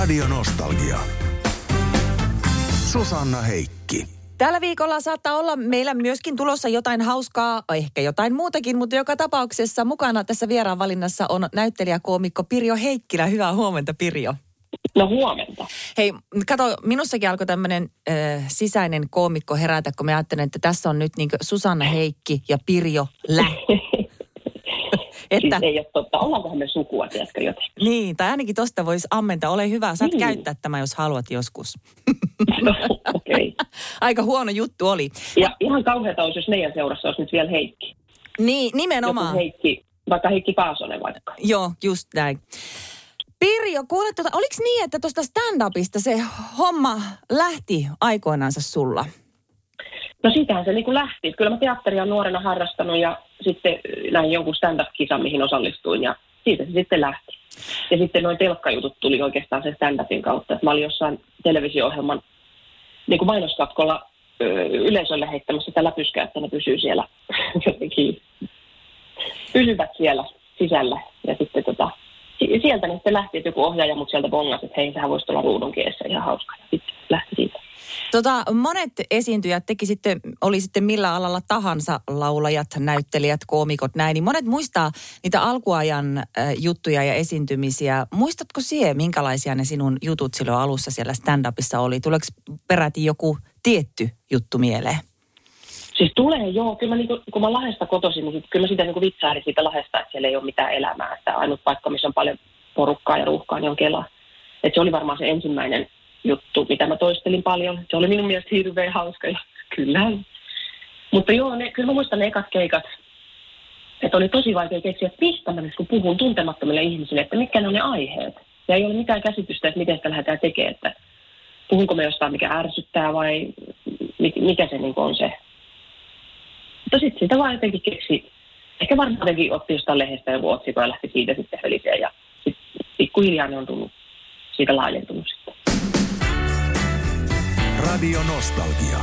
Radio Nostalgia. Susanna Heikki. Tällä viikolla saattaa olla meillä myöskin tulossa jotain hauskaa, ehkä jotain muutakin, mutta joka tapauksessa mukana tässä vieraan valinnassa on näyttelijäkoomikko Pirjo Heikkilä. Hyvää huomenta Pirjo. No huomenta. Hei, kato, minussakin alkoi tämmöinen äh, sisäinen koomikko herätä, kun mä ajattelen, että tässä on nyt niin Susanna Heikki ja Pirjo Lä. että, siis ei ole totta. Ollaankohan me sukua, tiedätkö jotenkin? Niin, tai ainakin tosta voisi ammentaa. Ole hyvä, saat niin. käyttää tämä, jos haluat joskus. No, okei. Okay. Aika huono juttu oli. Ja ihan kauheata olisi, jos meidän seurassa olisi nyt vielä Heikki. Niin, nimenomaan. Joku Heikki, vaikka Heikki Paasonen vaikka. Joo, just näin. Pirjo, kuule, tuota, oliko niin, että tuosta stand-upista se homma lähti aikoinaansa sulla? No siitähän se niin kuin lähti. Kyllä mä teatteria nuorena harrastanut ja sitten näin jonkun stand-up-kisan, mihin osallistuin ja siitä se sitten lähti. Ja sitten noin telkkajutut tuli oikeastaan sen stand-upin kautta. Mä olin jossain televisio-ohjelman niin mainoskatkolla yleisölle heittämässä sitä läpyskää, että ne pysyy siellä jotenkin, pysyvät siellä sisällä. Ja sitten tota, sieltä ne sitten lähti, että joku ohjaaja mut sieltä bongasi, että hei, sehän voisi olla ruudun kiessä ihan hauska. Ja sitten lähti siitä. Tota, monet esiintyjät teki sitten, oli sitten millä alalla tahansa, laulajat, näyttelijät, koomikot, näin, niin monet muistaa niitä alkuajan äh, juttuja ja esiintymisiä. Muistatko sie, minkälaisia ne sinun jutut silloin alussa siellä stand-upissa oli? Tuleeko peräti joku tietty juttu mieleen? Siis tulee, joo. Kyllä mä niin kuin, kun mä Lahdesta kotoisin, niin kyllä mä sitä niin vitsailin siitä Lahdesta, että siellä ei ole mitään elämää. Että ainut paikka, missä on paljon porukkaa ja ruuhkaa, niin on Kela. Että se oli varmaan se ensimmäinen juttu, mitä mä toistelin paljon. Se oli minun mielestä hirveän hauska ja kyllä. Mutta joo, ne, kyllä mä muistan ne ekat keikat, että oli tosi vaikea keksiä, että mistä mä nyt kun puhun tuntemattomille ihmisille, että mitkä ne on ne aiheet. Ja ei ole mitään käsitystä, että miten sitä lähdetään tekemään, että puhunko me jostain, mikä ärsyttää vai mikä se niin on se. Mutta sitten sitä vaan jotenkin keksi, ehkä varmaan jotenkin otti jostain lehdestä joku otsikko ja lähti siitä sitten höliseen ja sitten pikkuhiljaa ne on tullut siitä laajentunut. Radio Nostalgia.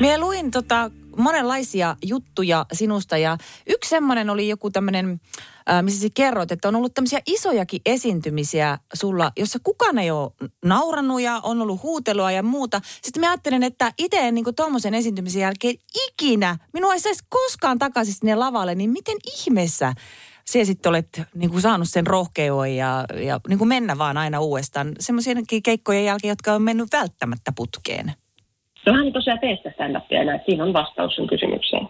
Minä luin tota monenlaisia juttuja sinusta ja yksi semmoinen oli joku tämmöinen, missä sä kerroit, että on ollut tämmöisiä isojakin esiintymisiä sulla, jossa kukaan ei ole naurannut ja on ollut huutelua ja muuta. Sitten mä ajattelen, että itse en niin tuommoisen esiintymisen jälkeen ikinä, minua ei saisi koskaan takaisin sinne lavalle, niin miten ihmeessä se sitten olet niin kuin saanut sen rohkeuden ja, ja niin kuin mennä vaan aina uudestaan semmoisienkin keikkojen jälkeen, jotka on mennyt välttämättä putkeen? No hän tosiaan tee sitä stand upia siinä on vastaus sun kysymykseen.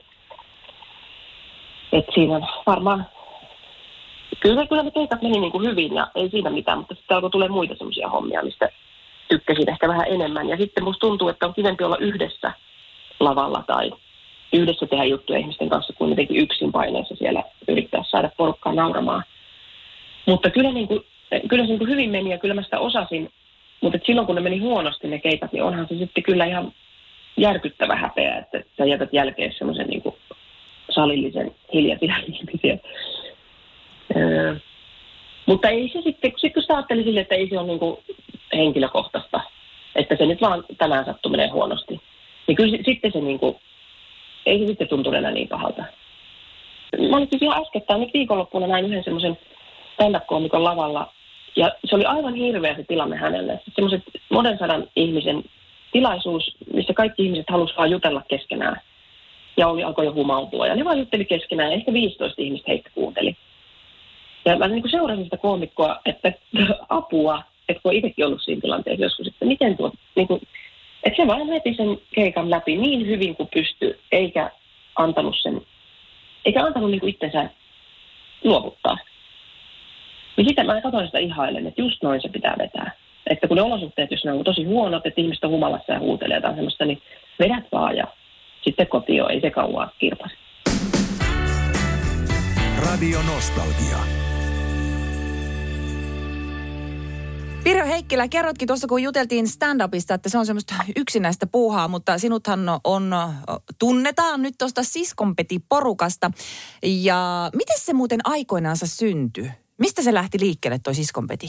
Et siinä on varmaan, kyllä, kyllä ne keikat meni niin kuin hyvin ja ei siinä mitään, mutta sitten alkoi tulee muita semmoisia hommia, mistä tykkäsin ehkä vähän enemmän. Ja sitten musta tuntuu, että on kivempi olla yhdessä lavalla tai yhdessä tehdä juttuja ihmisten kanssa kuin jotenkin yksin paineessa siellä yrittää saada porukkaa nauramaan. Mutta kyllä, niin kuin, kyllä se niin kuin hyvin meni ja kyllä mä sitä osasin, mutta silloin kun ne meni huonosti ne keikat, niin onhan se sitten kyllä ihan järkyttävä häpeä, että sä jätät jälkeen semmoisen niin salillisen hiljaisia ihmisiä. Öö, mutta ei se sitten, sit kun sitä ajattelin sille, että ei se ole niin kuin henkilökohtaista, että se nyt vaan tänään sattuu menee huonosti, niin kyllä sitten se niin kuin ei se sitten tuntunut enää niin pahalta. Mä olin siis ihan äskettäin, nyt viikonloppuna näin yhden semmoisen stand-up-koomikon lavalla, ja se oli aivan hirveä se tilanne hänelle. Semmoiset monen sadan ihmisen tilaisuus, missä kaikki ihmiset halusivat vaan jutella keskenään. Ja oli, alkoi jo humautua. Ja ne vaan jutteli keskenään, ja ehkä 15 ihmistä heitä kuunteli. Ja mä niin kuin seurasin sitä koomikkoa, että apua, että kun itsekin ollut siinä tilanteessa joskus, että miten tuo, niin kuin, että se vaan veti sen keikan läpi niin hyvin kuin pystyi, eikä antanut sen, eikä antanut niin kuin itsensä luovuttaa. Niin sitä mä katsoin sitä ihailen, että just noin se pitää vetää. Että kun ne olosuhteet, jos ne on tosi huonot, että ihmiset on humalassa ja huutelee jotain semmoista, niin vedät vaan ja sitten kotio, ei se kauan kirpasi. Radio Nostalgia. Pirjo Heikkilä, kerrotkin tuossa kun juteltiin stand-upista, että se on semmoista yksinäistä puuhaa, mutta sinuthan on, tunnetaan nyt tuosta siskonpeti-porukasta. Ja miten se muuten aikoinaansa syntyi? Mistä se lähti liikkeelle toi siskonpeti?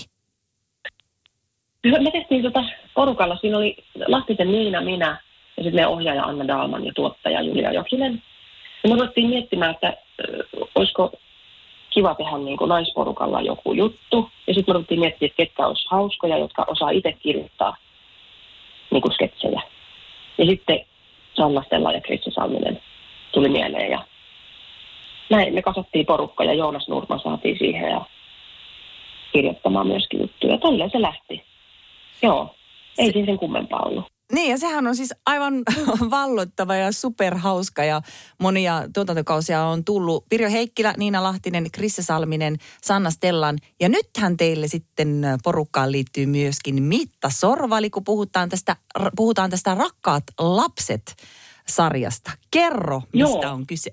Me tehtiin tota porukalla. Siinä oli Lahtisen Niina, minä ja sitten ohjaaja Anna Daalman ja tuottaja Julia Jokinen. Ja me ruvettiin miettimään, että olisiko kiva tehdä niin kuin naisporukalla joku juttu. Ja sitten me ruvettiin miettiä, että ketkä olisi hauskoja, jotka osaa itse kirjoittaa niin kuin sketsejä. Ja sitten Sanna Stella ja Krissi Salminen tuli mieleen ja näin me kasattiin porukka ja Joonas Nurma saatiin siihen ja kirjoittamaan myöskin juttuja. Tolleen se lähti. Joo, ei siinä sen kummempaa ollut. Niin ja sehän on siis aivan valloittava ja superhauska ja monia tuotantokausia on tullut. Pirjo Heikkilä, Niina Lahtinen, Krisse Salminen, Sanna Stellan ja nythän teille sitten porukkaan liittyy myöskin Mitta Sorvali, kun puhutaan tästä, puhutaan tästä Rakkaat lapset sarjasta. Kerro, mistä Joo. on kyse.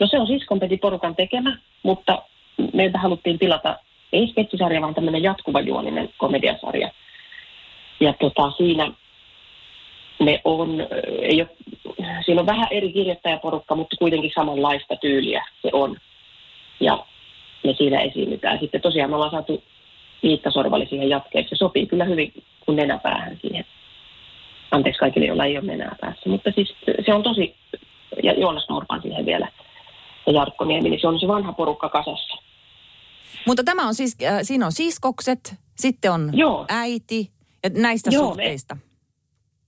No se on Siskonpeti porukan tekemä, mutta meiltä haluttiin pilata ei sketsisarja, vaan tämmöinen jatkuvajuoninen komediasarja. Ja tota, siinä ne on, ö, ei ole, siinä on vähän eri kirjoittajaporukka, mutta kuitenkin samanlaista tyyliä se on. Ja me siinä esiinnytään. Sitten tosiaan me ollaan saatu Iitta Sorvali siihen jatkeeksi. Se sopii kyllä hyvin kuin nenäpäähän siihen. Anteeksi kaikille, joilla ei ole nenää päässä. Mutta siis se on tosi, ja Joonas Norpan siihen vielä ja Jarkko Niemi, niin se on se vanha porukka kasassa. Mutta tämä on siis, äh, siinä on siskokset, sitten on Joo. äiti ja näistä Joo, me- suhteista.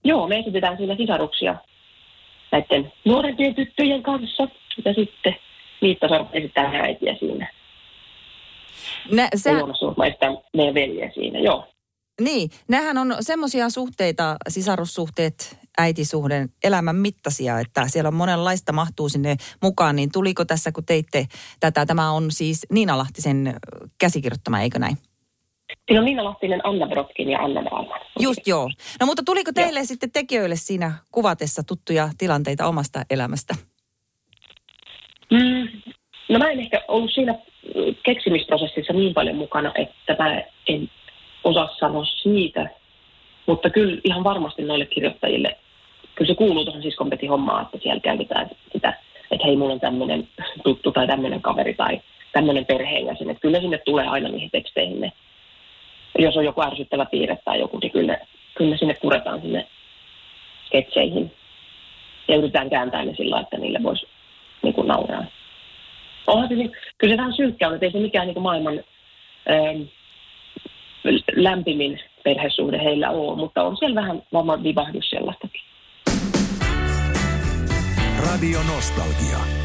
Joo, me esitetään siinä sisaruksia näiden nuorempien tyttöjen kanssa. Ja sitten Miitta Sorma esittää äitiä siinä. Sehän, Joonas Sorma esittää meidän veljeä siinä, joo. Niin, nehän on semmoisia suhteita, sisarussuhteet, äitisuhden, elämän mittaisia, että siellä on monenlaista mahtuu sinne mukaan. Niin tuliko tässä, kun teitte tätä, tämä on siis Niina Lahtisen käsikirjoittama, eikö näin? On Niina Lahtinen, Anna Brotkin ja Anna Naalman. Just joo. No mutta tuliko teille sitten tekijöille siinä kuvatessa tuttuja tilanteita omasta elämästä? Mm, no mä en ehkä ollut siinä keksimisprosessissa niin paljon mukana, että mä en osaa sanoa siitä. Mutta kyllä ihan varmasti noille kirjoittajille, kyllä se kuuluu tuohon siskonpetin hommaan, että siellä käytetään sitä, että hei, mulla on tämmöinen tuttu tai tämmöinen kaveri tai tämmöinen perheenjäsen. Että kyllä sinne tulee aina niihin teksteihin ne, jos on joku ärsyttävä piirre tai joku, niin kyllä, kyllä ne sinne puretaan sinne sketseihin. Ja yritetään kääntää ne sillä, että niille voisi niin kuin nauraa. Onhan se, niin- kyllä se vähän synkkää on, että ei se mikään niin kuin maailman ähm, lämpimin perhesuhde heillä ole, mutta on siellä vähän varmaan vivahdus sellaistakin. Radio Nostalgia.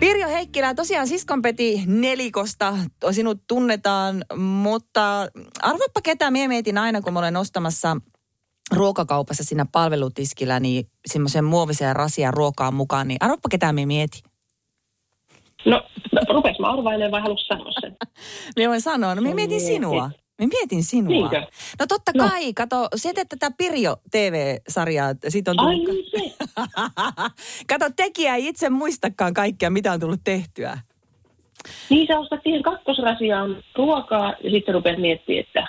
Pirjo Heikkilä, tosiaan siskonpeti nelikosta sinut tunnetaan, mutta arvappa ketä minä mietin aina, kun mä olen ostamassa ruokakaupassa siinä palvelutiskillä, niin semmoisen muovisen rasia ruokaa mukaan, niin arvappa ketä minä mietin. No, rupes mä arvailemaan vai haluaisin sanoa sen? Minä voin sanoa, no minä mietin Mietit. sinua. Minä mietin sinua. Niinkö? No totta No. kai, kato, se teet tätä Pirjo TV-sarjaa, siitä on Ai tullut... niin se. kato, tekijä ei itse muistakaan kaikkea, mitä on tullut tehtyä. Niin sä ostat siihen kakkosrasiaan ruokaa ja sitten rupeat miettimään, että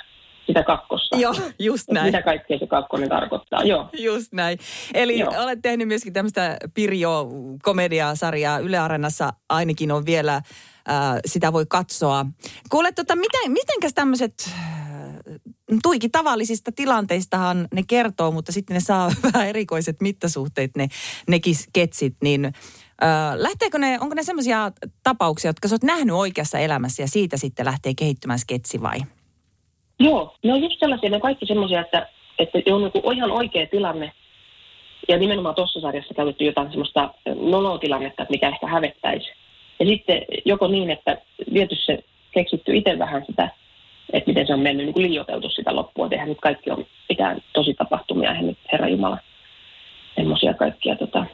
sitä kakkosta. Joo, just näin. Mitä kaikkea se kakkonen tarkoittaa, joo. Just näin. Eli. Joo. olet tehnyt myöskin tämmöistä Pirjo-komediasarjaa. Yle Areenassa ainakin on vielä, äh, sitä voi katsoa. Kuule, tota, miten, mitenkäs tämmöiset tuiki tavallisista tilanteistahan ne kertoo, mutta sitten ne saa vähän erikoiset mittasuhteet, ne, nekin sketsit, niin äh, lähteekö ne, onko ne semmoisia tapauksia, jotka sä oot nähnyt oikeassa elämässä ja siitä sitten lähtee kehittymään sketsi vai? Joo, ne on just sellaisia, ne on kaikki semmoisia, että, että on niin ihan oikea tilanne. Ja nimenomaan tuossa sarjassa käytetty jotain semmoista nolotilannetta, mikä ehkä hävettäisi. Ja sitten joko niin, että viety se keksitty itse vähän sitä, että miten se on mennyt niin kuin liioiteltu sitä loppua. Eihän nyt kaikki on mitään tosi tapahtumia, eihän nyt Herra Jumala semmoisia kaikkia, tota,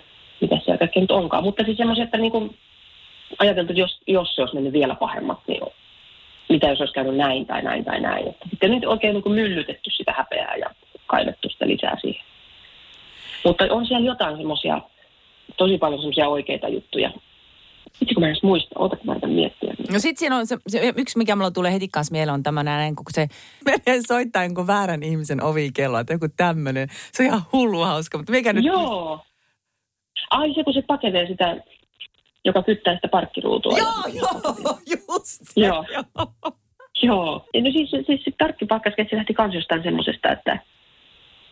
mitä siellä kaikkea nyt onkaan. Mutta siis semmoisia, että niin kuin ajateltu, että jos, jos se olisi mennyt vielä pahemmat, niin mitä jos olisi käynyt näin tai näin tai näin. Että sitten nyt oikein niin kuin myllytetty sitä häpeää ja kaivettu sitä lisää siihen. Mutta on siellä jotain semmoisia, tosi paljon semmoisia oikeita juttuja. Itse kun mä edes muista, oota kun mä yritän miettiä. No sit siinä on se, se, yksi, mikä mulla tulee heti kanssa mieleen, on tämä näin, kun se menee soittaa jonkun väärän ihmisen ovikelloa, että joku tämmöinen. Se on ihan hullu hauska, mutta mikä nyt... Joo. Ai se, kun se pakenee sitä, joka kyttää sitä parkkiruutua. Joo, joo, just se. Joo. joo. Joo. Ja no siis, siis se tarkkipakkasketsi lähti kans jostain semmoisesta, että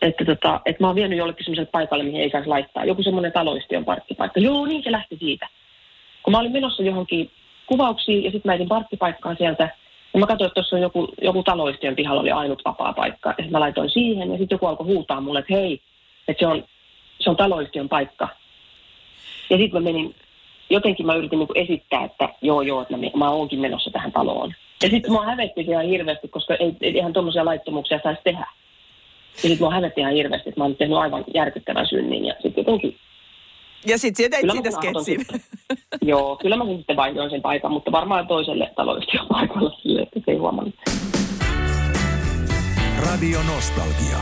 että, tota, että mä oon vienyt jollekin semmoiselle paikalle, mihin ei saisi laittaa. Joku semmoinen taloyhtiön parkkipaikka. Joo, niin se lähti siitä. Kun mä olin menossa johonkin kuvauksiin ja sitten mä etin parkkipaikkaa sieltä. Ja mä katsoin, että tuossa on joku, joku taloyhtiön pihalla oli ainut vapaa paikka. Ja mä laitoin siihen ja sitten joku alkoi huutaa mulle, että hei, että se on, se on taloyhtiön paikka. Ja sitten mä menin, jotenkin mä yritin niin esittää, että joo joo, että mä, mä oonkin menossa tähän taloon. Ja sitten mua hävetti ihan hirveästi, koska ei, ei ihan tuommoisia laittomuuksia saisi tehdä. Ja sitten mua hävetti ihan hirveästi, että mä oon tehnyt aivan järkyttävän synnin. Ja sitten jotenkin... Ja sitten sieltä teit siitä sketsin. joo, kyllä mä sitten vaihdoin sen paikan, mutta varmaan toiselle taloyhtiön paikalle sille, että se ei huomannut. Radio Nostalgia.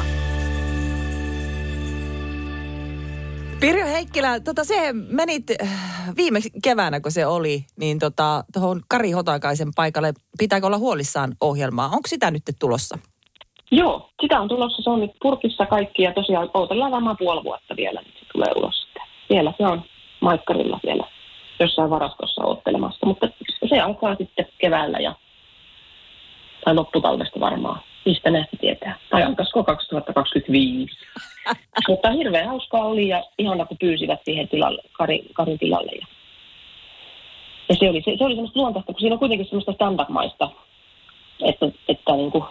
Pirjo Heikkilä, tota se menit äh, viime keväänä, kun se oli, niin tota, tuohon Kari Hotakaisen paikalle, pitääkö olla huolissaan ohjelmaa? Onko sitä nyt tulossa? Joo, sitä on tulossa. Se on nyt purkissa kaikki ja tosiaan outellaan varmaan puoli vuotta vielä, niin se tulee ulos Vielä se on maikkarilla vielä jossain varastossa ottelemassa, mutta se alkaa sitten keväällä ja tai lopputalvesta varmaan. Mistä näistä tietää? Tai alkaisiko 2025? mutta hirveän hauskaa oli ja ihana, kun pyysivät siihen tilalle, Karin, Karin tilalle. Ja, ja se oli, se, se oli semmoista luontaista, kun siinä on kuitenkin semmoista standardmaista, että, että niin kuin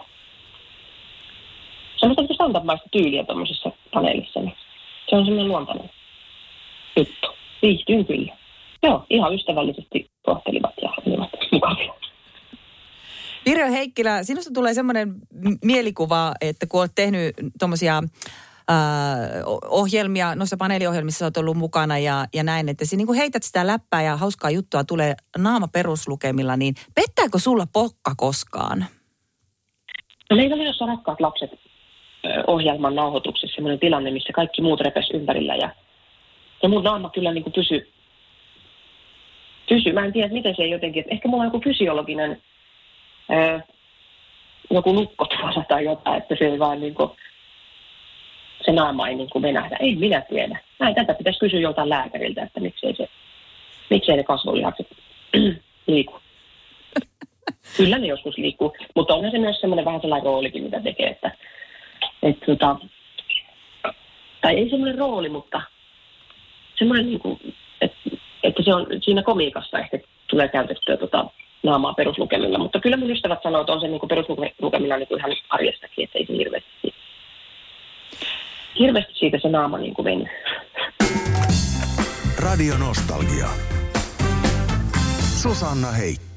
semmoista niin standardmaista tyyliä tuommoisessa paneelissa. Niin se on semmoinen luontainen juttu. Viihtyin kyllä. Joo, ihan ystävällisesti kohtelivat ja olivat mukavia. Pirjo Heikkilä, sinusta tulee semmoinen mielikuva, että kun olet tehnyt tuommoisia ohjelmia, noissa paneeliohjelmissa olet ollut mukana ja, ja näin, että sinä niin heität sitä läppää ja hauskaa juttua tulee naama peruslukemilla, niin pettääkö sulla pokka koskaan? No meillä oli jossain rakkaat lapset ohjelman nauhoituksessa sellainen tilanne, missä kaikki muut repes ympärillä ja, ja mun naama kyllä niin kuin pysy, pysy. Mä en tiedä, miten se ei jotenkin, että ehkä mulla on joku fysiologinen ää, joku lukko tai jotain, että se ei vaan niin kuin, se naama ei niin kuin venähdä. Ei minä tiedä. Näin tätä pitäisi kysyä joltain lääkäriltä, että miksei, se, miksei ne kasvulihakset liiku. Kyllä ne joskus liikkuu, mutta onhan se myös semmoinen vähän sellainen roolikin, mitä tekee, että et, tota, tai ei semmoinen rooli, mutta semmoinen, niin kuin, että, että se on siinä komiikassa ehkä tulee käytettyä tota, naamaa peruslukemilla. Mutta kyllä mun ystävät sanoo, että on se niin peruslukemilla niin kuin ihan arjestakin, että ei se hirveästi, hirveästi siitä se naama niin kuin veny. Radio Nostalgia. Susanna Heikki.